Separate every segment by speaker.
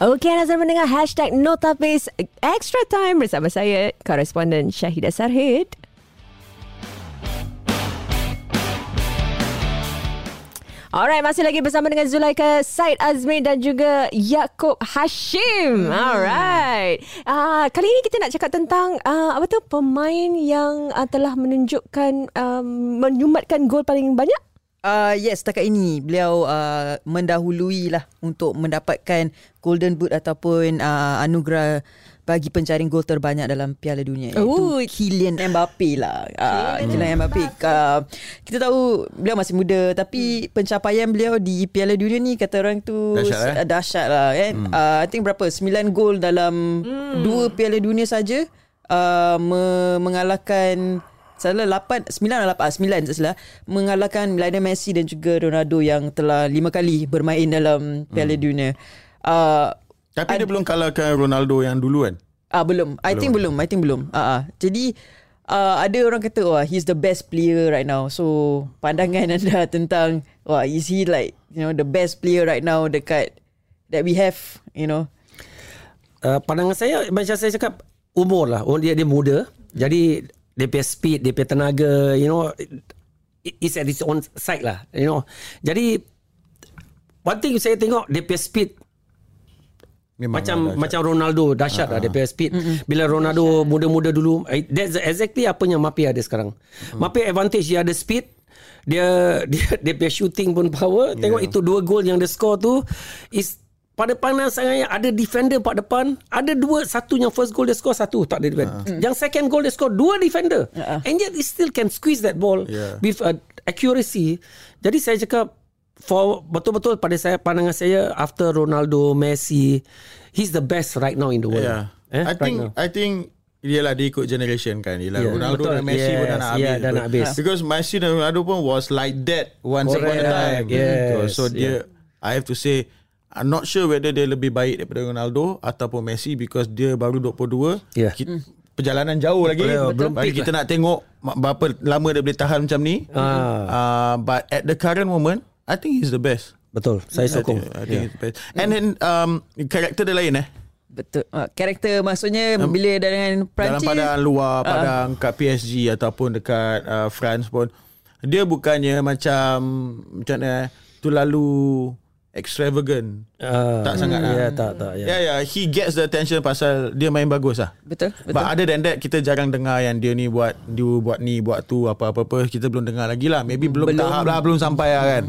Speaker 1: Okey, anda sedang mendengar hashtag Notapis Extra Time bersama saya, koresponden Syahidah Sarhid. Alright, masih lagi bersama dengan Zulaika Said Azmi dan juga Yaakob Hashim. Hmm. Alright. Uh, kali ini kita nak cakap tentang uh, apa tu pemain yang uh, telah menunjukkan um, menyumbatkan gol paling banyak.
Speaker 2: Uh, yes, setakat ini beliau uh, mendahului lah untuk mendapatkan Golden Boot ataupun uh, anugerah bagi penjaring gol terbanyak dalam Piala Dunia
Speaker 1: Ooh.
Speaker 2: iaitu Kylian Mbappe lah. Uh, Kylian Mbappe. Uh, kita tahu beliau masih muda tapi hmm. pencapaian beliau di Piala Dunia ni kata orang tu
Speaker 3: Dahsyat, eh?
Speaker 2: dahsyat lah kan. Hmm. Uh, I think berapa? 9 gol dalam hmm. dua Piala Dunia saja uh, me- mengalahkan Salah 8 9 atau 8 9 tak salah mengalahkan Lionel Messi dan juga Ronaldo yang telah lima kali bermain dalam Piala hmm. Dunia. Uh,
Speaker 3: Tapi dia belum kalahkan Ronaldo yang dulu kan?
Speaker 2: Ah uh, belum. I think belum. I think belum. Ah uh, uh. jadi uh, ada orang kata wah he's the best player right now. So pandangan anda tentang wah is he like you know the best player right now dekat that we have, you know.
Speaker 4: Uh, pandangan saya macam saya cakap umur lah. Oh dia dia muda. Jadi dia punya speed, dia punya tenaga, you know, it is at its own side lah, you know. Jadi one thing saya tengok dia punya speed
Speaker 3: Memang
Speaker 4: macam
Speaker 3: dahsyat.
Speaker 4: macam Ronaldo dahsyat uh-huh. lah dia punya speed. Mm-hmm. Bila Ronaldo muda-muda dulu, eh, that's exactly apa yang Mbappe ada sekarang. Mm. Mbappe advantage dia ada speed, dia dia dia punya shooting pun power. Yeah. Tengok itu dua gol yang dia score tu is pada pandangan saya ada defender pak depan ada dua satu yang first goal dia score satu tak ada defender uh. yang second goal dia score dua defender uh. and yet he still can squeeze that ball
Speaker 3: Yeah.
Speaker 4: with a accuracy jadi saya cakap for betul-betul pada saya pandangan saya after Ronaldo Messi he's the best right now in the world
Speaker 3: Yeah.
Speaker 4: Eh,
Speaker 3: I
Speaker 4: right
Speaker 3: think
Speaker 4: now.
Speaker 3: I think Yelah dia ikut generation kan Yelah
Speaker 4: Yeah,
Speaker 3: Ronaldo
Speaker 4: betul.
Speaker 3: dan Messi pun dah
Speaker 4: Yes,
Speaker 3: nak habis
Speaker 4: yeah, dah nak habis.
Speaker 3: Because Messi dan Ronaldo pun Was like that Once upon a time
Speaker 4: yes,
Speaker 3: So dia I have to say I'm not sure whether dia lebih baik daripada Ronaldo Ataupun Messi Because dia baru 22
Speaker 4: Yeah.
Speaker 3: kita, Perjalanan jauh lagi.
Speaker 4: Betul, belum
Speaker 3: Bagi kita nak tengok Berapa lama dia boleh tahan macam ni.
Speaker 4: Ah.
Speaker 3: uh, But at the current moment I think he's the best.
Speaker 4: Betul. Saya
Speaker 3: I
Speaker 4: sokong.
Speaker 3: think, I think he's the best. And then um, Karakter dia lain eh?
Speaker 2: Betul. Uh, karakter maksudnya um, bila dengan Perancis?
Speaker 3: Dalam padang luar Padang kat PSG Ataupun dekat uh, France pun Dia bukannya macam Macam mana eh, Terlalu Extravagant.
Speaker 4: Ah,
Speaker 3: Tak sangat lah.
Speaker 4: Ya tak tak ya.
Speaker 3: Ya yeah, yeah, He gets the attention Pasal dia main bagus lah.
Speaker 2: Betul, betul.
Speaker 3: But other than that Kita jarang dengar Yang dia ni buat Dia buat ni Buat tu Apa-apa Kita belum dengar lagi lah. Maybe belum,
Speaker 2: Belum.
Speaker 3: tahap lah Belum sampai lah kan.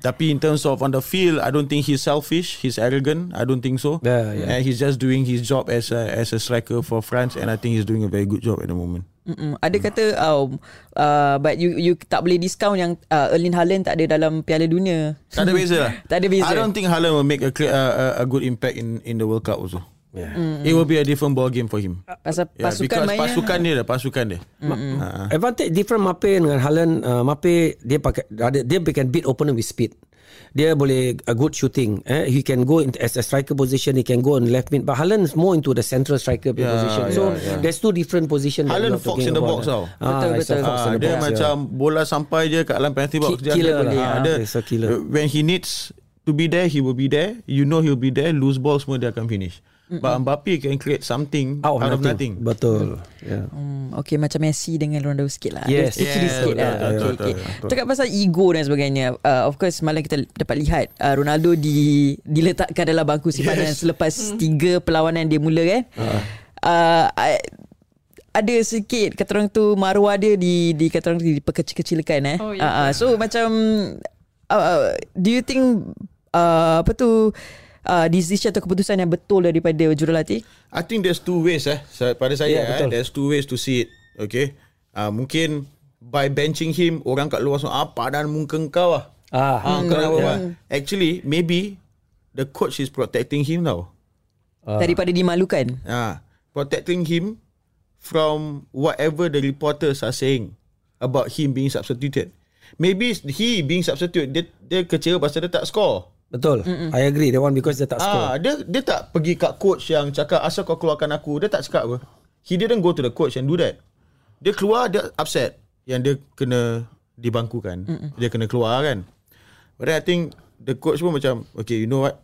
Speaker 3: Tapi in terms of On the field I don't think he's selfish He's arrogant. I don't think so.
Speaker 4: Yeah, yeah.
Speaker 3: And he's just doing his job As a, as a striker for France And I think he's doing a very good job At the moment
Speaker 2: Mm-mm. Ada kata um, uh, But you you tak boleh discount Yang uh, Erling Haaland tak ada dalam Piala Dunia
Speaker 3: Tak ada beza lah
Speaker 2: Tak ada beza.
Speaker 3: I don't think Haaland will make a, clear, uh, a, a good impact in in the World Cup also
Speaker 4: Yeah.
Speaker 3: It will be a different ball game for him
Speaker 2: Pasal
Speaker 3: Yeah,
Speaker 2: pasukan
Speaker 3: because
Speaker 2: mainnya
Speaker 3: pasukan dia lah Pasukan dia Ha.
Speaker 4: Advantage different Mape dengan Haaland uh, Mape dia pakai dia can beat opponent with speed. Dia boleh a good shooting. Eh? He can go in as a striker position. He can go on left mid. But Haaland is more into the central striker
Speaker 3: Yeah,
Speaker 4: position.
Speaker 3: yeah,
Speaker 4: So
Speaker 3: yeah.
Speaker 4: there's two different position.
Speaker 3: Haaland
Speaker 4: are
Speaker 3: fox in the
Speaker 4: about.
Speaker 3: box tau.
Speaker 4: Ah,
Speaker 2: Betul, betul.
Speaker 4: fox in
Speaker 3: Ah,
Speaker 4: the
Speaker 3: dia
Speaker 4: box,
Speaker 3: macam bola sampai je kat dalam penalty box dia
Speaker 4: killer
Speaker 3: akan
Speaker 4: lah.
Speaker 3: boleh.
Speaker 4: Ah,
Speaker 3: Dia,
Speaker 4: a killer.
Speaker 3: When he needs to be there, he will be there. You know he'll be there. Lose ball semua dia akan finish. But Mbappe can create something
Speaker 4: Out of,
Speaker 3: nothing.
Speaker 4: nothing. Betul. Yeah.
Speaker 2: Hmm, okay macam Messi dengan Ronaldo sikit lah
Speaker 4: Yes.
Speaker 2: Ada sedikit
Speaker 3: Yeah,
Speaker 2: sikit lah
Speaker 3: betul,
Speaker 2: okay,
Speaker 3: betul,
Speaker 2: okay.
Speaker 3: betul,
Speaker 2: Cakap pasal ego dan sebagainya uh, Of course malam kita dapat lihat uh, Ronaldo di diletakkan dalam bangku simpanan
Speaker 3: Yes.
Speaker 2: Selepas tiga perlawanan dia mula kan uh, I- ada sikit kata orang tu maruah dia di di kata orang tu diperkecil-kecilkan eh.
Speaker 1: Oh, ya.
Speaker 2: Ah, ah. so macam uh, do you think uh, apa tu uh, decision atau keputusan yang betul daripada jurulatih?
Speaker 3: I think there's two ways eh. Pada saya
Speaker 4: Yeah,
Speaker 3: yeah, eh,
Speaker 4: betul.
Speaker 3: there's two ways to see it. Okay. Uh, mungkin by benching him orang kat luar semua apa dan muka kau lah.
Speaker 4: Ah,
Speaker 3: Ah, kau nak buat apa? Actually, maybe the coach is protecting him tau.
Speaker 2: Daripada dimalukan.
Speaker 3: Ah, protecting him from whatever the reporters are saying about him being substituted. Maybe he being substituted dia dia kecewa pasal dia tak score.
Speaker 4: Betul. I agree. The one because dia tak score.
Speaker 3: Ah, dia dia tak pergi kat coach yang cakap asal kau keluarkan aku. Dia tak cakap apa. He didn't go to the coach and do that. Dia keluar dia upset yang dia kena dibangkukan. Mm-mm. Dia kena keluar kan. But then I think the coach pun macam okay you know what?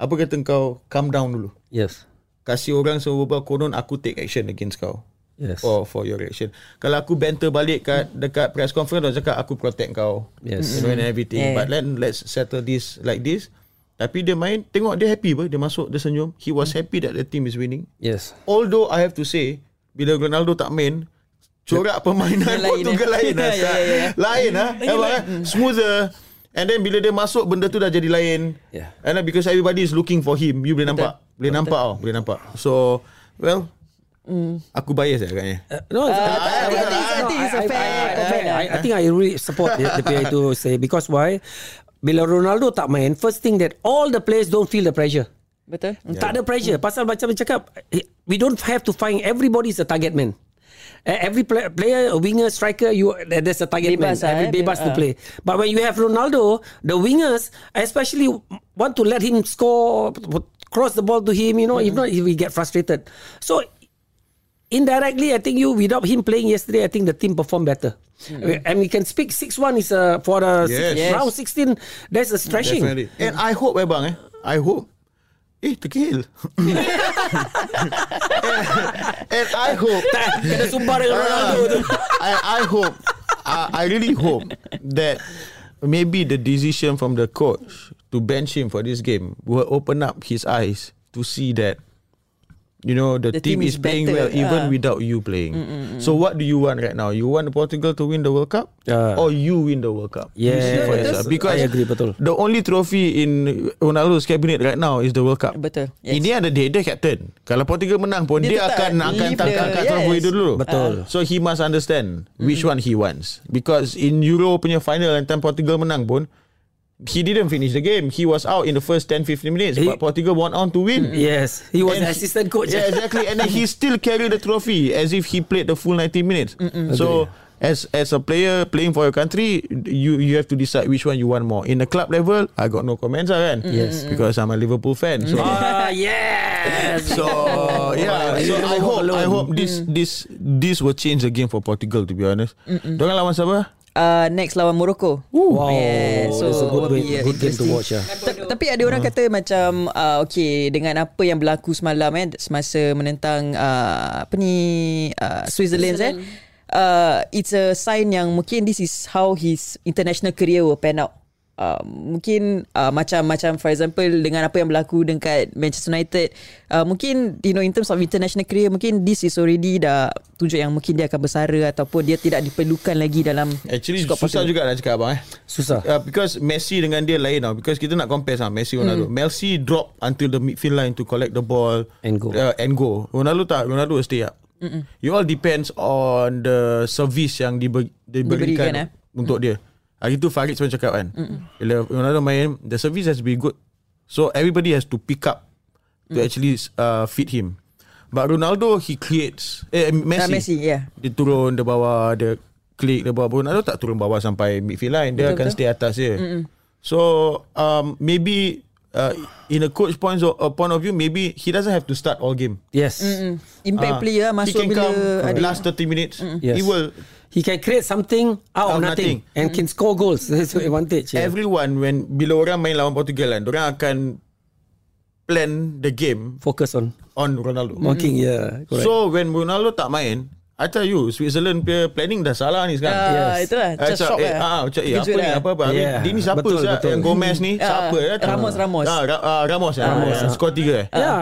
Speaker 3: Apa kata kau calm down dulu.
Speaker 4: Yes.
Speaker 3: Kasih orang semua berbual konon aku take action against kau.
Speaker 4: Yes.
Speaker 3: For for your reaction. Kalau aku banter balik kat dekat press conference orang cakap aku protect kau.
Speaker 4: Yes.
Speaker 3: You know and everything.
Speaker 1: Yeah.
Speaker 3: But then let's settle this like this. Tapi dia main tengok dia happy apa dia masuk dia senyum. He was happy that the team is winning.
Speaker 4: Yes.
Speaker 3: Although I have to say bila Ronaldo tak main corak permainan
Speaker 2: lain,
Speaker 3: Portugal
Speaker 2: eh.
Speaker 3: lain lah.
Speaker 2: Ya, ya, ya.
Speaker 3: Lain ah. Abang, eh? Smoother. And then bila dia masuk benda tu dah jadi lain.
Speaker 4: Yeah.
Speaker 3: And then because everybody is looking for him, you boleh nampak. Boleh nampak tau, boleh nampak. So, well, aku bias lah agaknya.
Speaker 4: Uh, no, uh,
Speaker 2: I think- I think- I think it's a fair.
Speaker 4: I, I think I really support the, the player to say because why? Bila Ronaldo tak main, first thing that all the players don't feel the pressure.
Speaker 2: Betul?
Speaker 4: Yeah. Tak ada pressure. Pasal macam dia cakap, eh, we don't have to find everybody is a target man. Eh, Every play, player, a winger, striker, you there's a target
Speaker 2: Bebas
Speaker 4: man.
Speaker 2: lah,
Speaker 4: Every
Speaker 2: eh,
Speaker 4: bebas to
Speaker 2: ah.
Speaker 4: play. But when you have Ronaldo, the wingers especially want to let him score, cross the ball to him. You know, if not, he will get frustrated. So indirectly, I think you without him playing yesterday, I think the team performed better. And we can speak six one is uh, for the
Speaker 3: Yes.
Speaker 2: Yes.
Speaker 4: round sixteen. There's a stretching.
Speaker 3: Definitely. And I hope eh bang eh. I hope. Eh, terkehil. and, and I hope.
Speaker 4: Kena sumpah dengan Ronaldo tu.
Speaker 3: I, I hope. I, I really hope that maybe the decision from the coach to bench him for this game will open up his eyes to see that you know the,
Speaker 2: The
Speaker 3: team,
Speaker 2: team
Speaker 3: is
Speaker 2: is
Speaker 3: playing
Speaker 2: better.
Speaker 3: well even
Speaker 2: Ah.
Speaker 3: without you playing. So what do you want right now? You want Portugal to win the World Cup
Speaker 4: Ah.
Speaker 3: or you win the World Cup?
Speaker 4: Yes.
Speaker 3: for
Speaker 4: Betul.
Speaker 3: yourself. Because
Speaker 4: I agree, betul.
Speaker 3: the only trophy in Ronaldo's cabinet right now is the World Cup.
Speaker 2: Betul.
Speaker 3: In the end of the day, dia captain. Kalau Portugal menang pun,
Speaker 2: Dia
Speaker 3: dia, akan akan
Speaker 2: the-
Speaker 3: angkat
Speaker 2: yes.
Speaker 3: trophy itu dulu.
Speaker 4: Betul.
Speaker 3: So he must understand which one he wants. Because in Euro punya final, and time Portugal menang pun, he didn't finish the game. He was out in the first 10-15 minutes.
Speaker 4: He-
Speaker 3: but Portugal went on to win.
Speaker 4: Yes, he was
Speaker 3: And
Speaker 4: assistant coach.
Speaker 3: Yeah, exactly. And then he still carried the trophy as if he played the full 90 minutes. So as as a player playing for your country, you you have to decide which one you want more. In the club level, I got no comments lah kan.
Speaker 4: Yes.
Speaker 3: Because I'm a Liverpool fan. So
Speaker 4: Ah, yes.
Speaker 3: so yeah, so I hope I hope this this this will change the game for Portugal to be honest. Dorang lawan siapa?
Speaker 2: Uh, next lawan Morocco.
Speaker 4: Wow,
Speaker 2: Yeah, so
Speaker 4: that's a good,
Speaker 2: uh,
Speaker 4: good game to
Speaker 2: interesting.
Speaker 4: watch. Yeah.
Speaker 2: Ta- Tapi ada orang kata macam uh, okay dengan apa yang berlaku semalam eh semasa menentang uh, apa ni uh, Switzerland eh uh, it's a sign yang mungkin this is how his international career will pan out. Uh, mungkin uh, macam macam for example dengan apa yang berlaku dekat Manchester United uh, mungkin you know in terms of international career mungkin this is already dah tunjuk yang mungkin dia akan bersara ataupun dia tidak diperlukan lagi dalam
Speaker 3: Actually susah
Speaker 2: Portugal.
Speaker 3: juga nak cakap abang eh.
Speaker 4: Susah.
Speaker 3: Uh, because Messi dengan dia lain tau Because kita nak compare sama Messi Ronaldo Messi drop until the midfield line To collect the ball
Speaker 4: And go.
Speaker 3: uh, And go Ronaldo tak Ronaldo stay up Mm-mm. It all depends on The service yang diber, diberikan
Speaker 2: Diberikan, eh.
Speaker 3: Untuk dia Hari tu Farid pun cakap kan Bila Ronaldo main The service has to be good. So everybody has to pick up To actually uh, feed him. But Ronaldo He creates Eh Messi,
Speaker 2: Ah, Messi, yeah.
Speaker 3: Dia turun Dia bawa Dia klik Dia bawa. Ronaldo tak turun bawah Sampai midfield line. Dia
Speaker 2: Betul,
Speaker 3: akan
Speaker 2: betul.
Speaker 3: stay atas je. So um, Maybe uh, In a coach point of, uh, point of view Maybe He doesn't have to start all game.
Speaker 4: Yes.
Speaker 2: Mm. Impact
Speaker 3: Ah,
Speaker 2: player
Speaker 3: He
Speaker 2: masuk
Speaker 3: can
Speaker 2: bila
Speaker 3: come
Speaker 2: ada
Speaker 3: Last 30 minutes.
Speaker 4: Yes.
Speaker 3: He will
Speaker 4: he can create something out of nothing,
Speaker 3: nothing.
Speaker 4: and mm. can score goals. That's the advantage. Yeah.
Speaker 3: Everyone when bila orang main lawan Portugal kan, orang akan plan the game
Speaker 4: focus on
Speaker 3: on Ronaldo.
Speaker 4: Mungkin mm. yeah. Correct.
Speaker 3: So when Ronaldo tak main, I tell you Switzerland punya planning dah salah ni sekarang.
Speaker 2: Uh,
Speaker 4: yes.
Speaker 2: Itulah
Speaker 3: eh, macam Just
Speaker 2: shock
Speaker 3: eh,
Speaker 2: lah.
Speaker 3: Ah, macam, eh, apa ni
Speaker 2: lah.
Speaker 3: apa apa.
Speaker 4: Yeah.
Speaker 3: Dia ni siapa
Speaker 4: betul,
Speaker 3: betul. Yang Gomez ni
Speaker 2: uh,
Speaker 3: siapa ya?
Speaker 2: Ramos Ramos.
Speaker 3: Ah, ra- uh, Ramos ya.
Speaker 4: Ramos.
Speaker 3: Ramos. Skor tiga. Ya.
Speaker 4: yeah.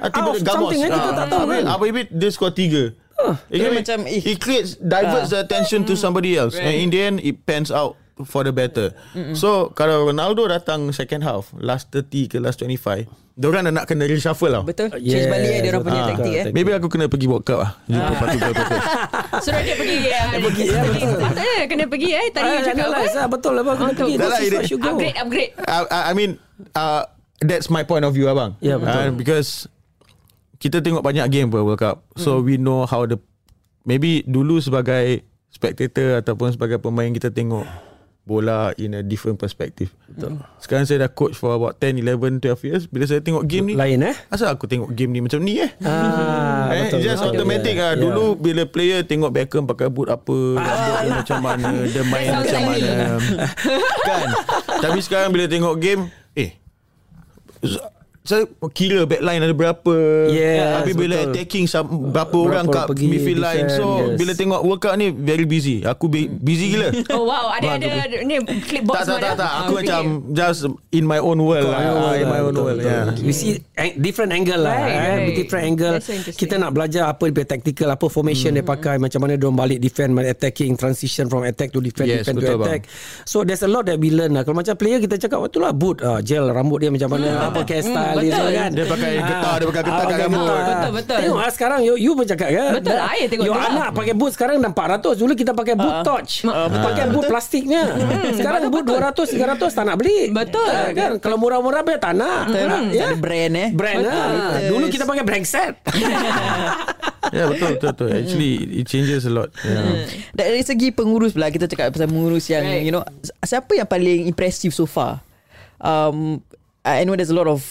Speaker 3: Ah,
Speaker 4: Out of something ah, kita tak tahu kan.
Speaker 3: Apa ibit dia skor tiga.
Speaker 2: Huh.
Speaker 3: Ingat
Speaker 2: macam it,
Speaker 3: It creates diverts uh. attention to somebody else. Right. and in the end it pans out for the better. Mm-mm. So kalau Ronaldo datang second half last 30 ke last 25 Diorang dah nak kena reshuffle lah
Speaker 2: Betul.
Speaker 4: Uh, yes.
Speaker 2: Change balik eh Diorang punya
Speaker 4: ah,
Speaker 2: taktik eh.
Speaker 3: Maybe aku kena pergi World Cup lah. Jumpa Patu Gold
Speaker 1: Suruh dia pergi ya pergi
Speaker 4: ya Betul.
Speaker 1: Kena pergi eh. Tadi
Speaker 4: ah,
Speaker 1: cakap apa.
Speaker 4: Betul lah
Speaker 1: Aku
Speaker 4: pergi.
Speaker 1: Upgrade Upgrade.
Speaker 3: I mean uh, That's my point of view abang.
Speaker 4: Yeah betul.
Speaker 3: Uh, Because kita tengok banyak game per World Cup So we know how the Maybe dulu sebagai Spectator Ataupun sebagai pemain Kita tengok Bola in a different perspective Betul. Sekarang saya dah coach For about 10, 11, 12 years Bila saya tengok game ni
Speaker 4: Lain eh?
Speaker 3: Asal aku tengok game ni macam ni eh
Speaker 4: Ah,
Speaker 3: Eh,
Speaker 4: betul.
Speaker 3: just
Speaker 4: betul.
Speaker 3: automatic
Speaker 4: Yeah.
Speaker 3: lah.
Speaker 4: Yeah.
Speaker 3: Dulu bila player tengok Beckham pakai boot apa, rambut dia macam mana, dia main macam mana. kan? Tapi sekarang bila tengok game, eh saya kira backline ada berapa.
Speaker 4: Yes,
Speaker 3: Habis bila
Speaker 4: betul.
Speaker 3: attacking some, berapa, orang kat
Speaker 4: pergi
Speaker 3: midfield line.
Speaker 4: defend,
Speaker 3: So
Speaker 4: yes.
Speaker 3: bila tengok World Cup ni very busy. Aku be- busy gila.
Speaker 1: Oh wow, ada ada ni clipboard
Speaker 3: tak tak tak
Speaker 1: dah?
Speaker 3: tak. Aku
Speaker 1: Ah,
Speaker 3: macam just in my own world lah. Ah, In my own
Speaker 4: Betul,
Speaker 3: world.
Speaker 4: betul.
Speaker 3: Yeah.
Speaker 4: We see different angle lah.
Speaker 1: Right,
Speaker 4: eh.
Speaker 1: right.
Speaker 4: Different angle.
Speaker 1: So.
Speaker 4: Kita nak belajar apa dia tactical, apa formation dia pakai, macam mana dia balik defend, attacking, transition from attack to defend,
Speaker 3: Yes,
Speaker 4: defend to attack. So there's a lot that we learn lah. Kalau macam player kita cakap, betul lah boot, ah, gel, rambut dia macam mana, apa hairstyle dia
Speaker 1: betul.
Speaker 4: kan.
Speaker 3: Dia pakai
Speaker 4: Ah,
Speaker 3: getah, dia pakai getah
Speaker 4: ah,
Speaker 3: kat rambut.
Speaker 1: Betul, betul.
Speaker 4: Tengok ah, sekarang you, you pun cakap kan.
Speaker 1: Betul lah, I tengok
Speaker 4: You anak pakai boot sekarang dah 400. Dulu kita pakai boot torch. Pakai boot plastiknya. Sekarang boot 200, 300 tak nak beli.
Speaker 1: Betul.
Speaker 4: Ah, kan? Kalau murah-murah banyak tak nak. Ah,
Speaker 2: ada brand eh.
Speaker 4: Brand lah.
Speaker 2: Betul.
Speaker 4: Dulu kita pakai brand set.
Speaker 3: Yeah, betul, betul, betul. Actually, it changes a lot. Yeah.
Speaker 2: Dari segi pengurus pula kita cakap pasal pengurus yang
Speaker 1: Right.
Speaker 2: you know siapa yang paling impressive so far? Um I know there's a lot of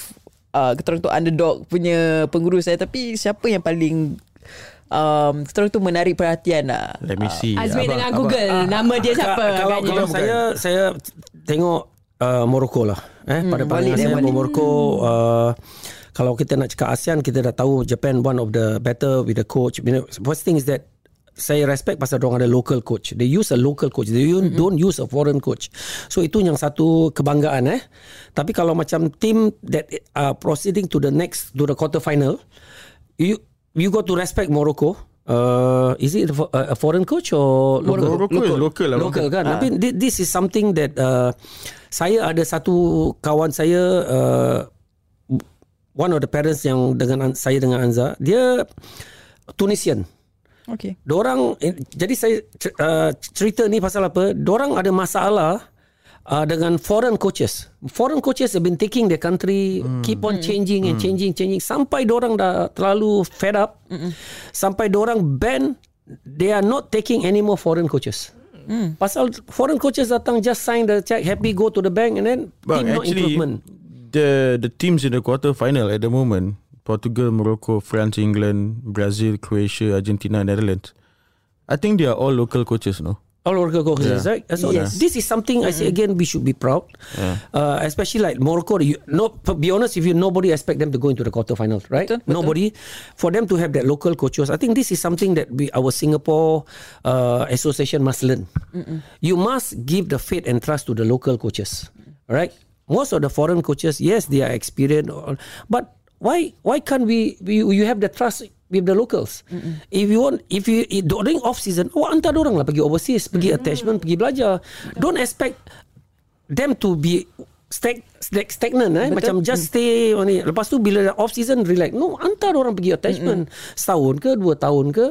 Speaker 2: uh, kita orang tu underdog punya pengurus saya tapi siapa yang paling um, kita orang tu menarik perhatian lah.
Speaker 3: Let me see.
Speaker 1: Azmi
Speaker 3: Abang-
Speaker 1: dengan
Speaker 3: abang-
Speaker 1: Google nama dia siapa
Speaker 4: Ka- Kalau,
Speaker 1: agaknya.
Speaker 4: kalau saya saya tengok uh, Morocco lah. Eh, pada pandangan saya
Speaker 2: balik.
Speaker 4: Morocco uh, kalau kita nak cakap ASEAN kita dah tahu Japan one of the better with the coach. You know, first thing is that saya respect pasal orang ada local coach. They use a local coach. They mm-hmm. don't use a foreign coach. So itu yang satu kebanggaan eh. Tapi kalau macam team that uh, proceeding to the next to the quarter final, you you got to respect Morocco. Uh, is it a, fo- a foreign coach or local?
Speaker 3: Morocco is local lah.
Speaker 4: Local kan Tapi thi- this is something that uh, Saya ada satu Kawan saya uh, One of the parents Yang dengan an- saya dengan Anza Dia Tunisian
Speaker 2: Okay.
Speaker 4: Diorang eh, Jadi saya uh, Cerita ni pasal apa? Diorang ada masalah uh, Dengan foreign coaches. Foreign coaches have been taking their country Keep on changing and changing changing. Sampai diorang dah Terlalu fed up Sampai diorang ban They are not taking any more foreign coaches. Pasal foreign coaches datang just sign the check, happy go to the bank and then
Speaker 3: But
Speaker 4: team no
Speaker 3: actually,
Speaker 4: improvement.
Speaker 3: the the teams in the quarter final at the moment, Portugal, Morocco, France, England, Brazil, Croatia, Argentina, Netherlands. I think they are all local coaches, no?
Speaker 4: All local coaches,
Speaker 3: Yeah.
Speaker 4: right? So
Speaker 2: Yes.
Speaker 4: this is something I say again we should be proud. Uh, especially like Morocco. You, no, be honest, if you nobody expect them to go into the quarterfinals, right?
Speaker 2: Betul, betul.
Speaker 4: Nobody. For them to have that local coaches, I think this is something that we our Singapore uh, association must learn. You must give the faith and trust to the local coaches, right? Most of the foreign coaches, yes, they are experienced, but why why can't we, we you have the trust with the locals? If you want, if you if during off season, oh hantar orang lah pergi overseas, pergi attachment, pergi belajar. Don't expect them to be stag, stag, stagnant eh? Macam just stay on it. Lepas tu bila off season relax. No, hantar orang pergi attachment. Setahun ke dua tahun ke.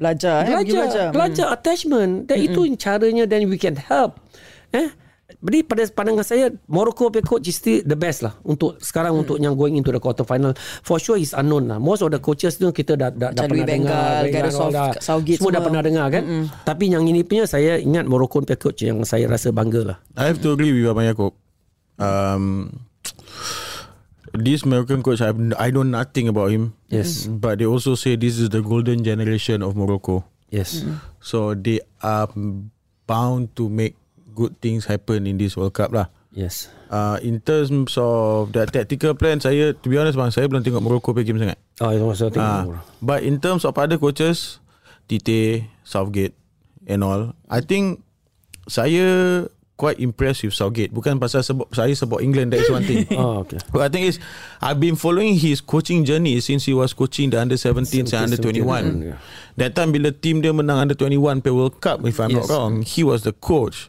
Speaker 2: Belajar, eh,
Speaker 4: belajar
Speaker 2: belajar.
Speaker 4: belajar attachment. Dan itu caranya then we can help eh jadi pada pandangan saya Morocco punya coach is still the best lah untuk sekarang untuk yang going into the quarter final for sure is unknown lah most of the coaches tu kita dah dah, dah pernah
Speaker 2: Van
Speaker 4: dengar
Speaker 2: Gareth
Speaker 4: dah.
Speaker 2: Southgate
Speaker 4: semua, dah
Speaker 2: semua.
Speaker 4: pernah dengar kan tapi yang ini punya saya ingat Morocco punya coach yang saya rasa bangga lah
Speaker 3: I have to agree with Abang Yaakob. Um, this Moroccan coach, I, I know nothing about him.
Speaker 4: Yes.
Speaker 3: But they also say this is the golden generation of Morocco.
Speaker 4: yes
Speaker 3: So they are bound to make good things happen in this World Cup lah.
Speaker 4: yes
Speaker 3: Uh, in terms of the tactical plan, saya to be honest bang, saya belum tengok Morocco play game sangat.
Speaker 4: oh itu
Speaker 3: Ah,
Speaker 4: tengok
Speaker 3: but in terms of other coaches, Tite, Southgate and all, I think saya quite impressed with Southgate. Bukan pasal sebab saya support England, that is one thing.
Speaker 4: oh okay
Speaker 3: But I think is I've been following his coaching journey since he was coaching the under 17 and under 21.
Speaker 4: yeah.
Speaker 3: That time bila team dia menang under 21 pe World Cup if I'm
Speaker 4: Yes.
Speaker 3: not wrong, he was the coach.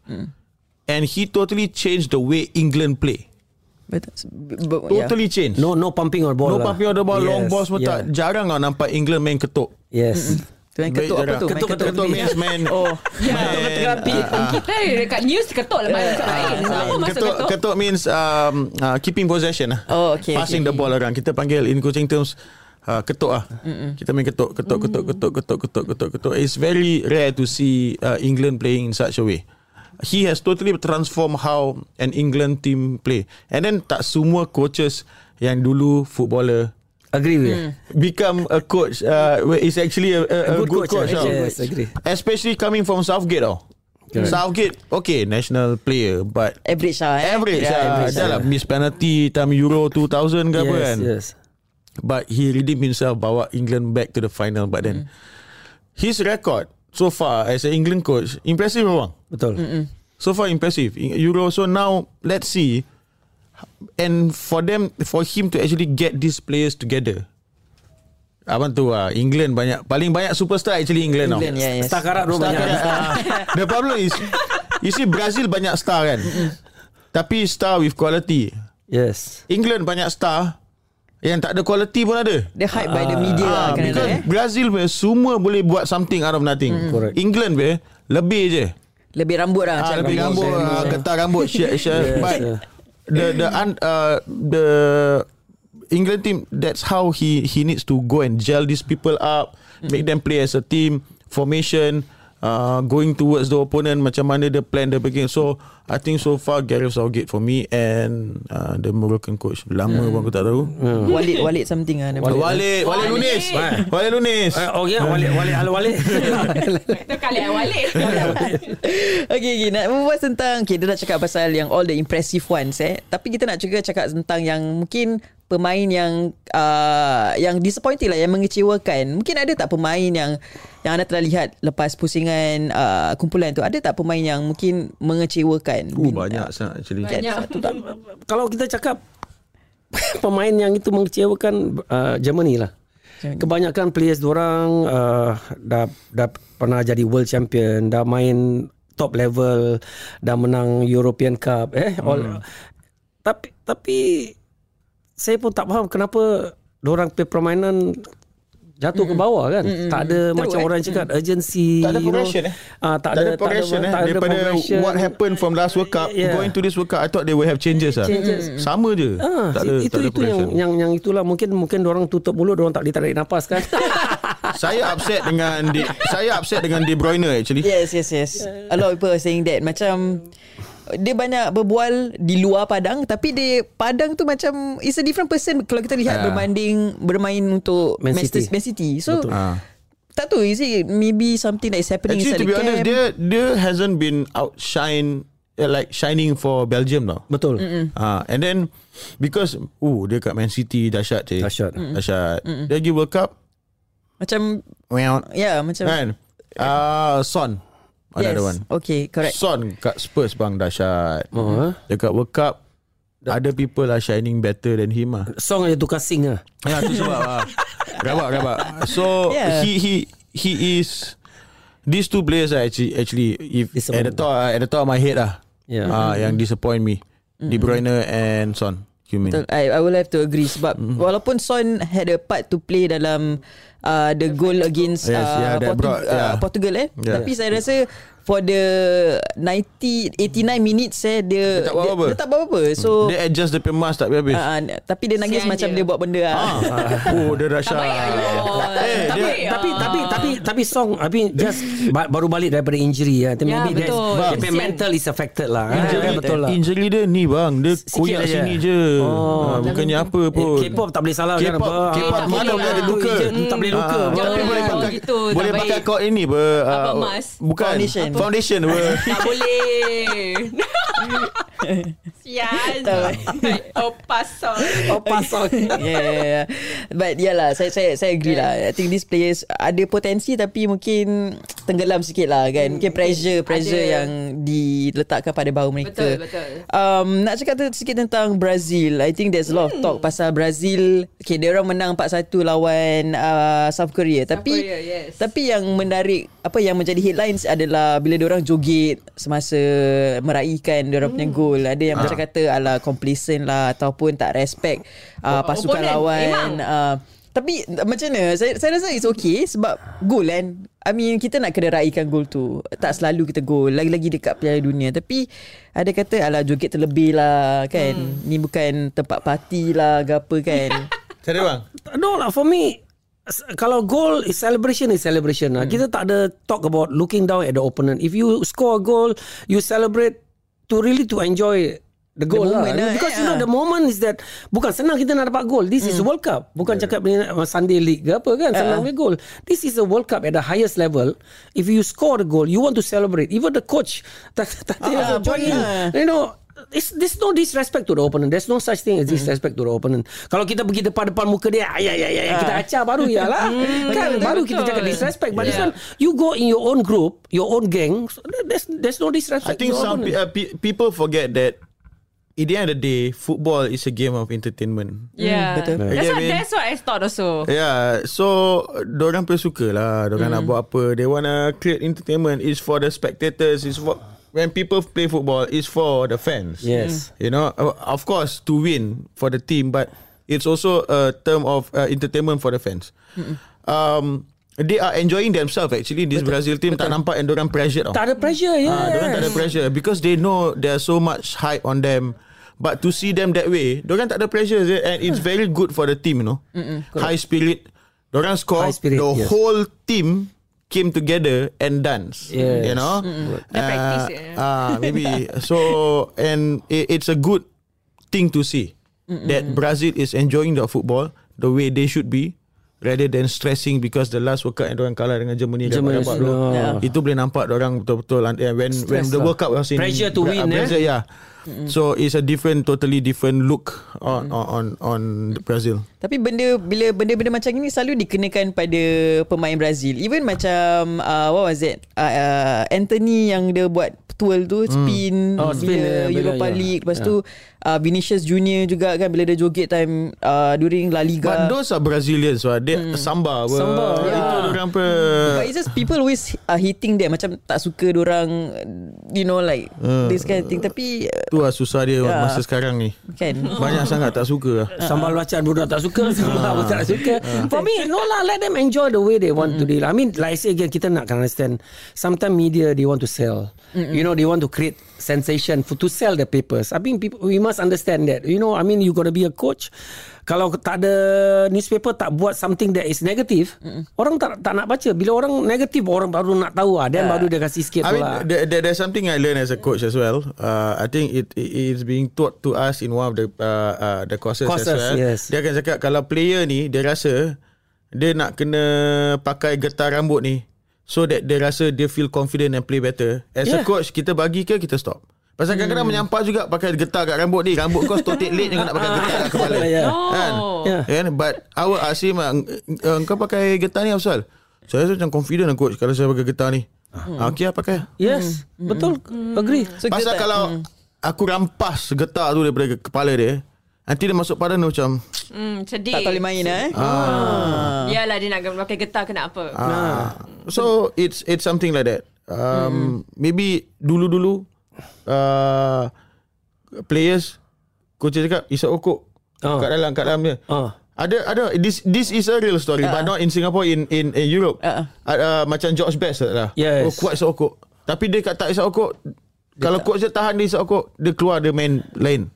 Speaker 3: And he totally changed the way England play.
Speaker 2: Betul. B- b- yeah.
Speaker 3: Totally changed.
Speaker 4: no no pumping on ball
Speaker 3: No
Speaker 4: lah.
Speaker 3: pumping on the ball, long
Speaker 4: Yes,
Speaker 3: ball semua
Speaker 4: yeah.
Speaker 3: tak. Jarang lah nampak England main ketuk.
Speaker 4: yes
Speaker 2: Tu yang ketuk
Speaker 3: Baik,
Speaker 2: apa
Speaker 3: jarang.
Speaker 2: tu? Main
Speaker 3: Ketuk, ketuk, ketuk means main.
Speaker 2: Oh.
Speaker 1: Ya, terapi.
Speaker 3: ah,
Speaker 1: Kita dekat news ketuk lah lain.
Speaker 3: Ketuk,
Speaker 1: ketuk.
Speaker 3: ketuk means um, uh, keeping possession lah.
Speaker 2: Oh, okay,
Speaker 3: Passing
Speaker 2: okay,
Speaker 3: the ball orang. Kita panggil in coaching terms uh, ketuk lah. Kita main ketuk, ketuk, ketuk, ketuk, ketuk, ketuk, ketuk, ketuk. It's very rare to see uh, England playing in such a way. He has totally transformed how an England team play. And then tak semua coaches yang dulu footballer
Speaker 4: agree with you.
Speaker 3: become a coach uh, is actually a, a, a good, coach.
Speaker 4: ah.
Speaker 3: tau.
Speaker 4: yes agree
Speaker 3: Especially coming from Southgate tau. Southgate, okay, national player, but
Speaker 2: Average lah eh?
Speaker 3: average
Speaker 2: Yeah,
Speaker 3: lah.
Speaker 2: average
Speaker 3: Dah lah miss penalty time Euro 2000 ke apa
Speaker 4: yes,
Speaker 3: kan.
Speaker 4: yes.
Speaker 3: But he redeemed himself, bawa England back to the final. But then his record so far as an England coach impressive, bang.
Speaker 4: Betul.
Speaker 3: So far impressive Euro. So now let's see, and for them, for him to actually get these players together. Abang tu lah England banyak Paling banyak superstar Actually England,
Speaker 2: England,
Speaker 3: tau
Speaker 2: yeah, yes.
Speaker 4: Star karat banyak.
Speaker 3: Ah, The problem is You see Brazil banyak star kan Tapi star with quality
Speaker 4: Yes.
Speaker 3: England banyak star Yang tak ada quality pun ada
Speaker 2: Dia hype by the media lah
Speaker 3: Ah,
Speaker 2: kadang-kadang
Speaker 3: Because
Speaker 2: eh.
Speaker 3: Brazil punya Semua boleh buat something Out of nothing
Speaker 4: Correct.
Speaker 3: England punya Lebih je
Speaker 2: Lebih rambut lah
Speaker 3: ah,
Speaker 2: macam
Speaker 3: Lebih rambut ah, Getar rambut shit, shit.
Speaker 4: Yes,
Speaker 3: But
Speaker 4: yeah.
Speaker 3: The the un, uh, The England team That's how he He needs to go and Gel these people up Make them play as a team Formation uh, Going towards the opponent Macam mana the plan The begin. So I think so far Gareth Southgate for me And uh, The Moroccan coach. Lama pun aku tak tahu.
Speaker 2: Walid Walid something lah nama dia.
Speaker 3: Walid Walid Lunis
Speaker 4: Walid.
Speaker 3: Walid. Lunis
Speaker 4: Uh, oh ya, walik walik ala walik.
Speaker 1: Itu kali awalik.
Speaker 2: Okay, okay nak berbual tentang okay, dia nak cakap pasal yang all the impressive ones eh. Tapi kita nak juga cakap tentang yang mungkin pemain yang uh, yang disappointing lah yang mengecewakan. Mungkin ada tak pemain yang yang anda telah lihat lepas pusingan uh, kumpulan tu? Ada tak pemain yang mungkin mengecewakan?
Speaker 3: Uh, banyak sangat actually.
Speaker 1: Banyak.
Speaker 4: Kalau kita cakap pemain yang itu mengecewakan uh, Germany lah. Kebanyakan players diorang uh, dah dah pernah jadi world champion, dah main top level, dah menang European Cup eh all. Tapi tapi saya pun tak faham kenapa punya permainan jatuh ke bawah kan. Tak ada macam
Speaker 2: eh.
Speaker 4: orang cakap urgency.
Speaker 3: Tak ada
Speaker 4: you know.
Speaker 3: progression eh?
Speaker 4: Ah
Speaker 3: Tak
Speaker 4: tak, ada
Speaker 3: ada progression
Speaker 4: tak ada,
Speaker 3: eh
Speaker 4: tak ada
Speaker 3: Daripada
Speaker 4: progression.
Speaker 3: what happened From last World Cup
Speaker 4: Yeah.
Speaker 3: Going to this World Cup I thought they will have changes lah
Speaker 4: Changes.
Speaker 3: Sama je
Speaker 4: Ah,
Speaker 3: Tak ada
Speaker 4: itu
Speaker 3: tak ada
Speaker 4: itu yang
Speaker 3: progression
Speaker 4: yang yang itulah mungkin mungkin orang tutup mulut orang tak boleh tarik nafas kan.
Speaker 3: Saya upset dengan De, Saya upset dengan De Bruyne actually
Speaker 2: Yes, yes, yes. A lot of people are saying that macam dia banyak berbual di luar padang tapi di padang tu macam it's a different person kalau kita lihat
Speaker 3: Ah.
Speaker 2: berbanding bermain untuk
Speaker 4: Man
Speaker 2: Manchester
Speaker 4: City.
Speaker 2: Man City. So
Speaker 3: Ah.
Speaker 2: tak tahu is it maybe something that is happening
Speaker 3: Actually
Speaker 2: inside
Speaker 3: to be
Speaker 2: the
Speaker 3: honest
Speaker 2: camp.
Speaker 3: Dia dia hasn't been outshine uh, Like shining for Belgium tau
Speaker 4: Betul.
Speaker 3: Ah, and then because uh dia kat Man City dahsyat je.
Speaker 4: Dahsyat.
Speaker 3: Dahsyat. Dia pergi World Cup.
Speaker 2: macam
Speaker 3: Well,
Speaker 2: ya yeah, macam
Speaker 3: kan. Ah Son. Another
Speaker 2: yes.
Speaker 3: one.
Speaker 2: Okay, correct.
Speaker 3: Son kat Spurs bang dahsyat.
Speaker 4: Eh.
Speaker 3: Dekat World Cup Other people are shining better than him ah.
Speaker 4: Song aja tukar sing ah.
Speaker 3: Ya tu sebab ah. Rabak rabak. So
Speaker 2: Yeah.
Speaker 3: he he he is these two players are actually actually if at the top at the top of my head ah.
Speaker 4: Yeah.
Speaker 3: Ah yang disappoint me. De Bruyne and Son. Human.
Speaker 2: Betul. I, I will have to agree sebab
Speaker 3: Mm-hmm.
Speaker 2: walaupun Son had a part to play dalam uh, the goal against
Speaker 3: Yes,
Speaker 2: uh,
Speaker 3: yeah, that
Speaker 2: Portu-
Speaker 3: brought-
Speaker 2: uh,
Speaker 3: yeah.
Speaker 2: Portugal eh.
Speaker 3: Yeah.
Speaker 2: Tapi saya rasa for the 90 89 minutes eh dia
Speaker 3: Dia tak buat apa-apa.
Speaker 2: Dia, dia tak buat apa. So
Speaker 3: Dia adjust dia punya mask tak habis.
Speaker 2: uh, uh, tapi dia nangis
Speaker 1: Kesian
Speaker 2: macam
Speaker 1: dia.
Speaker 2: dia buat benda ah.
Speaker 3: Oh dia dahsyat.
Speaker 1: ayol.
Speaker 3: Eh,
Speaker 1: Tak
Speaker 3: dia-
Speaker 1: baik.
Speaker 4: Tapi
Speaker 1: ah.
Speaker 4: tapi tapi tapi Song I mean just ba- baru balik daripada injury ya. Maybe there's-
Speaker 1: betul.
Speaker 4: dia punya
Speaker 1: Kesian.
Speaker 4: mental is affected lah. kan?
Speaker 3: Injury,
Speaker 4: betul lah.
Speaker 3: injury dia ni bang Dia
Speaker 4: Sikit
Speaker 3: koyak
Speaker 4: aja.
Speaker 3: sini je
Speaker 4: Oh,
Speaker 3: ha, Bukannya apa
Speaker 4: Eh,
Speaker 3: pun
Speaker 4: K-pop tak boleh salah kan.
Speaker 3: K-pop,
Speaker 4: apa.
Speaker 3: K-pop
Speaker 4: Ah,
Speaker 3: mana boleh ada luka
Speaker 4: tak boleh luka.
Speaker 3: Ah.
Speaker 1: Jangan
Speaker 3: Tapi boleh pakai Boleh pakai kod ini ber,
Speaker 1: Apa,
Speaker 3: ah,
Speaker 1: emas?
Speaker 3: Bukan
Speaker 2: Foundation.
Speaker 1: Tak boleh. Sial. Oh, pasal.
Speaker 2: yeah. But yeah lah Saya saya saya agree lah I think these players Ada potensi Tapi mungkin Tenggelam sikit lah kan Mungkin pressure Pressure
Speaker 1: Ada.
Speaker 2: yang Diletakkan pada bahu mereka
Speaker 1: Betul, betul.
Speaker 2: um, Nak cakap tu sikit tentang Brazil I think there's a lot of talk Pasal Brazil Okay dia orang menang 4-1 Lawan uh, South Korea Tapi
Speaker 1: Korea, yes.
Speaker 2: Tapi yang menarik Apa yang menjadi headlines Adalah Bila dia orang joget Semasa Meraihkan Dia orang punya
Speaker 1: Hmm.
Speaker 2: Gol Ada yang macam kata Ala complacent lah Ataupun tak respect uh, Pasukan
Speaker 1: Opponent,
Speaker 2: lawan.
Speaker 1: Memang.
Speaker 2: uh, Tapi macam mana? Saya, saya rasa it's okay Sebab gol kan. I mean kita nak kena raikan gol tu. Tak selalu kita gol Lagi-lagi dekat Piala Dunia. Tapi Ada kata Alah joget terlebih lah kan?
Speaker 1: Hmm.
Speaker 2: Ni bukan tempat parti lah ke apa kan?
Speaker 3: Cari bang.
Speaker 4: No lah for me kalau goal is celebration is celebration lah. Kita tak ada talk about looking down at the opponent. If you score a goal, you celebrate to really to enjoy The goal
Speaker 2: The
Speaker 4: lah
Speaker 2: moment lah,
Speaker 4: Because you
Speaker 2: yeah.
Speaker 4: know The moment is that Bukan senang kita nak dapat gol This is
Speaker 2: Hmm.
Speaker 4: a World Cup Bukan cakap ni uh, Sunday League ke apa kan. Senang uh gol This is a World Cup At the highest level If you score the goal You want to celebrate Even the coach Tak tak uh,
Speaker 2: pun,
Speaker 4: join in
Speaker 2: ah.
Speaker 4: You know there's no disrespect to the opponent. There's no such thing as
Speaker 2: Hmm.
Speaker 4: disrespect to the opponent. Kalau kita pergi depan-depan muka dia, ya ya ya, kita acah baru ya lah. kan baru kita cakap disrespect. But this one, you go in your own group, your own gang. so There's there's no disrespect.
Speaker 3: I think some pe- uh, pe- people forget that in the end of the day, football is a game of entertainment.
Speaker 1: Yeah.
Speaker 2: betul.
Speaker 1: That's
Speaker 3: Yeah,
Speaker 1: what
Speaker 3: I mean-
Speaker 1: that's what I thought also.
Speaker 3: Yeah, so orang pun suka lah. Orang nak buat apa. They wanna create entertainment. It's for the spectators. It's for when people play football. It's for the fans.
Speaker 4: Yes.
Speaker 3: You know, uh, of course to win for the team, but it's also a term of uh, entertainment for the fans. Um, they are enjoying themselves actually. This Brazil team tak nampak yang orang pressure tau.
Speaker 4: Tak ada pressure, ya.
Speaker 3: Ah, Diorang tak ada pressure because they know there's so much hype on them. But to see them that way, diorang tak ada pressure and it's very good for the team, you know. High spirit. Diorang score,
Speaker 4: High spirit,
Speaker 3: the
Speaker 4: yes.
Speaker 3: whole team came together and dance.
Speaker 4: Yes.
Speaker 3: You know.
Speaker 1: They practice it, yeah.
Speaker 3: Ah, maybe. So and it, it's a good thing to see that Brazil is enjoying the football the way they should be. Rather than stressing because the last World Cup yang orang kalah dengan Germany
Speaker 4: Germany,
Speaker 3: dapat, dapat
Speaker 4: no.
Speaker 3: yeah. itu boleh nampak orang betul-betul eh, when when the
Speaker 4: lah.
Speaker 3: World Cup was in
Speaker 4: Pressure to win, eh?
Speaker 3: pressure, yeah. So it's a different totally different look on on on, on Brazil.
Speaker 2: Tapi benda bila benda-benda macam ini selalu dikenakan pada pemain Brazil. Even macam uh, what was it? Uh, uh, Anthony yang dia buat twirl tu spin
Speaker 4: Oh, spin,
Speaker 2: bila
Speaker 4: eh, bila,
Speaker 2: Europa
Speaker 4: ya.
Speaker 2: League. Lepas tu uh, Vinicius Junior juga kan bila dia joget time uh, during La Liga.
Speaker 3: But those are Brazilians, so they samba. apa.
Speaker 4: Samba,
Speaker 3: Itu
Speaker 2: yeah.
Speaker 3: orang apa?
Speaker 2: But it's just people always uh, hitting them macam tak suka orang you know like this kind of thing tapi uh,
Speaker 3: Tu lah susah dia
Speaker 2: Yeah.
Speaker 3: masa sekarang ni.
Speaker 2: kan
Speaker 3: Banyak sangat tak suka lah.
Speaker 4: Sambal bacaan budak tak suka Sambal pun tak suka For me No lah Let them enjoy the way They want to deal I mean like I say again Kita nak understand Sometimes media They want to sell You know they want to create Sensation for, To sell the papers I mean people, We must understand that You know I mean you got to be a coach Kalau tak ada Newspaper tak buat Something that is negative Orang tak tak nak baca Bila orang negatif Orang baru nak tahu ah. Then baru dia kasih sikit
Speaker 3: I mean,
Speaker 4: lah
Speaker 3: there, there, there's something I learned as a coach as well. Uh, I think it, it is being taught to us in one of the uh, uh, the courses,
Speaker 4: Courses,
Speaker 3: as well.
Speaker 4: yes.
Speaker 3: Dia akan cakap kalau player ni dia rasa dia nak kena pakai getah rambut ni so that dia rasa dia feel confident and play better. As
Speaker 4: Yeah.
Speaker 3: a coach kita bagi ke kita stop. Pasal kadang-kadang
Speaker 4: Hmm.
Speaker 3: menyampah juga pakai getah kat rambut ni. Rambut kau stotik late jangan nak pakai getah kat kepala.
Speaker 4: Yeah.
Speaker 3: Kan?
Speaker 1: Oh.
Speaker 4: Yeah.
Speaker 3: Kan? But I will ask him, uh, uh, kau pakai getah ni apa pasal? Saya rasa macam confident lah coach kalau saya pakai getah ni. Hmm. Okay lah pakai.
Speaker 4: Yes Betul Agree
Speaker 2: so kita
Speaker 3: Pasal kalau aku rampas getah tu daripada ke- kepala dia, nanti dia masuk pada tu macam
Speaker 1: Hmm, sedih.
Speaker 2: tak boleh main eh
Speaker 1: Ah. Yalah dia nak pakai getah ke nak apa.
Speaker 3: ah. So it's it's something like that. Um, maybe dulu-dulu uh, players coach cakap isap okok
Speaker 4: Ah.
Speaker 3: kat dalam kat dalam dia.
Speaker 4: Ah.
Speaker 3: Ada ada this this is a real story but not in Singapore in in, in Europe.
Speaker 2: Ah.
Speaker 3: Uh, macam George Best lah.
Speaker 4: Yes.
Speaker 3: Oh kuat isap okok. Tapi dia kat tak isap okok kalau coach dia tahan dia isap okok, dia keluar dia main lain.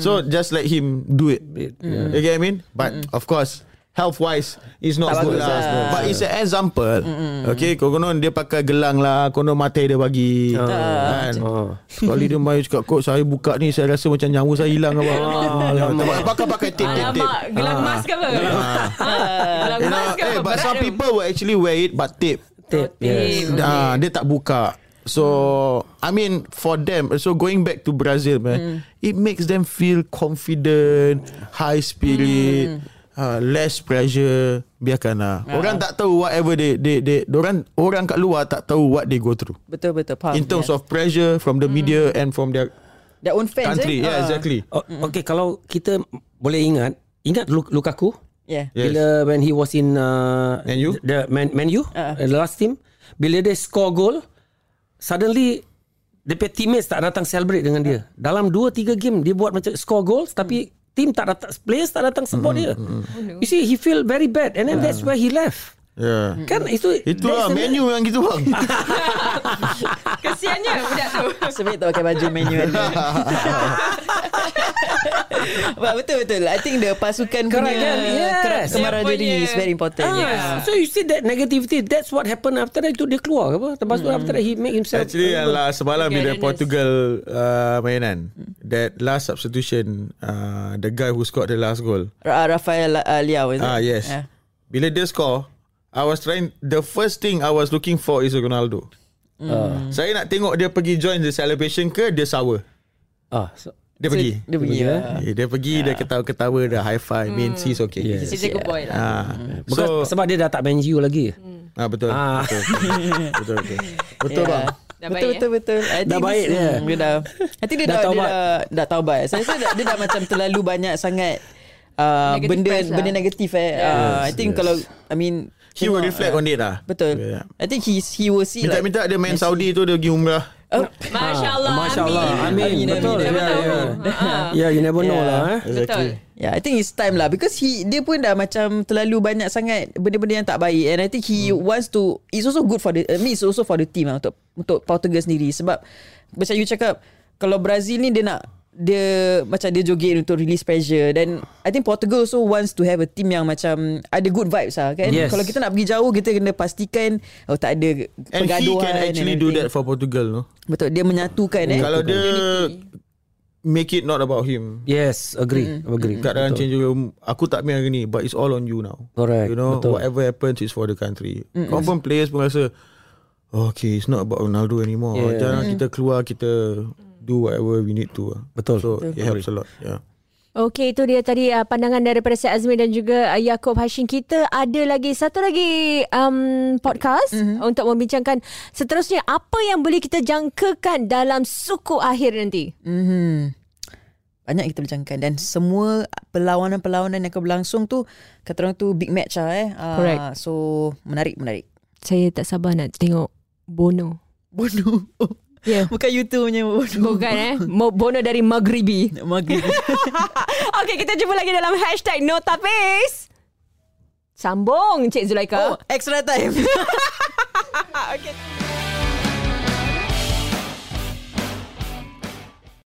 Speaker 3: So just let him do it. You get what I mean? But of course, health wise, it's not
Speaker 2: Tak
Speaker 3: good lah.
Speaker 2: lah.
Speaker 3: But it's an example. Okay, konon dia pakai gelang lah, konon mata dia bagi. Kan?
Speaker 4: Ah.
Speaker 3: Sekali dia main cakap, coach saya buka ni, saya rasa macam nyawa saya hilang. Apa? Pakai pakai tape, tape, tape.
Speaker 1: Alamak, gelang emas ke apa? Ah, Gelang emas
Speaker 3: know,
Speaker 1: ke
Speaker 3: eh,
Speaker 1: apa?
Speaker 3: but some people will actually wear it, but tape.
Speaker 4: Tape Yes.
Speaker 3: Ah, dia tak buka. So I mean for them so going back to Brazil man it makes them feel confident high spirit uh, less pressure biarkanlah orang tak tahu whatever they they they orang orang kat luar tak tahu what they go through
Speaker 2: betul betul faham
Speaker 3: in terms of pressure from the media and from their
Speaker 2: their own fans
Speaker 3: country
Speaker 2: eh?
Speaker 3: yeah
Speaker 2: Ah.
Speaker 3: exactly
Speaker 4: Oh, okay, kalau kita boleh ingat, ingat Luk- Lukaku?
Speaker 2: yeah
Speaker 3: Yes.
Speaker 4: Bila when he was in uh,
Speaker 3: Man U?
Speaker 4: the Man, Man U,
Speaker 2: Ah.
Speaker 4: uh. the last team, bila dia score goal, suddenly dia punya teammates tak datang celebrate dengan dia. Dalam 2 3 game dia buat macam score goals tapi team tak datang players tak datang support dia. You see he feel very bad and then that's where he left.
Speaker 3: yeah
Speaker 4: Kan itu
Speaker 3: itulah menu yang gitu bang
Speaker 1: Kesiannya budak tu.
Speaker 2: Sebaik tak pakai baju menu But betul-betul I think the pasukan
Speaker 4: Correct,
Speaker 2: punya
Speaker 4: kan? Yes.
Speaker 2: Kemarahan
Speaker 1: Dia
Speaker 2: diri
Speaker 1: punya-
Speaker 2: is very important
Speaker 4: Ah,
Speaker 2: yeah.
Speaker 4: So you see that negativity That's what happened After that itu dia keluar ke apa Lepas tu after that He make himself
Speaker 3: Actually yang lah semalam bila. Portugal uh, mainan that last substitution, uh, the guy who scored the last goal.
Speaker 2: Ra- Rafael uh, Liao is it?
Speaker 3: Ah yes.
Speaker 2: Yeah.
Speaker 3: Bila dia score, I was trying the first thing I was looking for is Ronaldo.
Speaker 4: Ah.
Speaker 3: Saya nak tengok dia pergi join the celebration ke dia sour.
Speaker 4: Ah, so,
Speaker 3: Dia pergi.
Speaker 2: Dia pergi
Speaker 4: pergi,
Speaker 2: lah.
Speaker 3: Dia pergi dia ketawa-ketawa dia high five means he's okay.
Speaker 4: Yes.
Speaker 1: He's a good boy lah.
Speaker 3: Ah.
Speaker 4: Bukan,
Speaker 3: So
Speaker 4: sebab dia dah tak main you lagi.
Speaker 3: ah betul.
Speaker 4: Ah.
Speaker 3: Betul. Betul betul. Betul
Speaker 2: Yeah.
Speaker 3: bang.
Speaker 1: Dah
Speaker 2: betul,
Speaker 1: baik,
Speaker 2: betul betul I
Speaker 4: Dah
Speaker 2: think
Speaker 4: baik dia.
Speaker 2: Dia dah I think dia
Speaker 4: Dah
Speaker 2: dah,
Speaker 4: taubat.
Speaker 2: dia dah dah taubat. Saya rasa dia, dia dah macam terlalu banyak sangat uh,
Speaker 1: Negative
Speaker 2: benda
Speaker 1: lah.
Speaker 2: benda negatif eh. Uh, I think
Speaker 3: yes.
Speaker 2: kalau I mean
Speaker 3: He will reflect
Speaker 2: uh,
Speaker 3: on it lah.
Speaker 2: Betul.
Speaker 3: Yeah.
Speaker 2: I think he he will see like
Speaker 3: Minta-minta dia main Saudi tu dia pergi umrah.
Speaker 2: Oh,
Speaker 1: Masya Allah.
Speaker 4: Masya Allah. Amin.
Speaker 2: Amin,
Speaker 4: Betul.
Speaker 2: amin,
Speaker 4: Ya,
Speaker 2: amin.
Speaker 4: ya.
Speaker 1: Ah.
Speaker 4: Ya, you never know
Speaker 2: Yeah.
Speaker 4: lah. Eh.
Speaker 1: Betul.
Speaker 2: Yeah, I think it's time lah because he dia pun dah macam terlalu banyak sangat benda-benda yang tak baik and I think he hmm. wants to it's also good for the I mean it's also for the team lah untuk untuk Portugal sendiri sebab macam you cakap kalau Brazil ni dia nak dia macam dia joget untuk release pressure dan I think Portugal also wants to have a team yang macam ada good vibes lah kan
Speaker 4: Yes.
Speaker 2: kalau kita nak pergi jauh kita kena pastikan oh tak ada
Speaker 3: And he
Speaker 2: pergaduhan
Speaker 3: can actually do that for Portugal no.
Speaker 2: betul dia menyatukan eh
Speaker 3: Kalau dia make it not about him.
Speaker 4: Yes, agree. Agree.
Speaker 3: Kat dalam change room Aku tak main hari ni But it's all on you now
Speaker 4: Correct,
Speaker 3: You know
Speaker 4: betul.
Speaker 3: Whatever happens Is for the country Confirm players pun rasa Okay it's not about Ronaldo anymore
Speaker 4: Yeah.
Speaker 3: Jangan kita keluar Kita Do whatever we need to
Speaker 4: Betul.
Speaker 3: So it helps a lot Yeah
Speaker 1: Okey, itu dia tadi uh, pandangan daripada Syed Azmi dan juga uh, Yaakob Hashim. Kita ada lagi satu lagi um, podcast mm-hmm. untuk membincangkan seterusnya apa yang boleh kita jangkakan dalam suku akhir nanti.
Speaker 2: Hmm. Banyak kita bincangkan dan semua perlawanan-perlawanan yang akan berlangsung tu kata orang tu big match lah eh. Ah,
Speaker 1: Correct.
Speaker 2: So menarik menarik.
Speaker 1: Saya tak sabar nak tengok Bono.
Speaker 2: Bono.
Speaker 1: Ya. Yeah.
Speaker 2: Bukan YouTube punya Bono.
Speaker 1: Bukan eh Bono dari Maghribi
Speaker 2: Maghrib.
Speaker 1: Okey kita jumpa lagi dalam Hashtag Notapis Sambung Cik Zulaika
Speaker 2: oh, extra time.
Speaker 1: okay.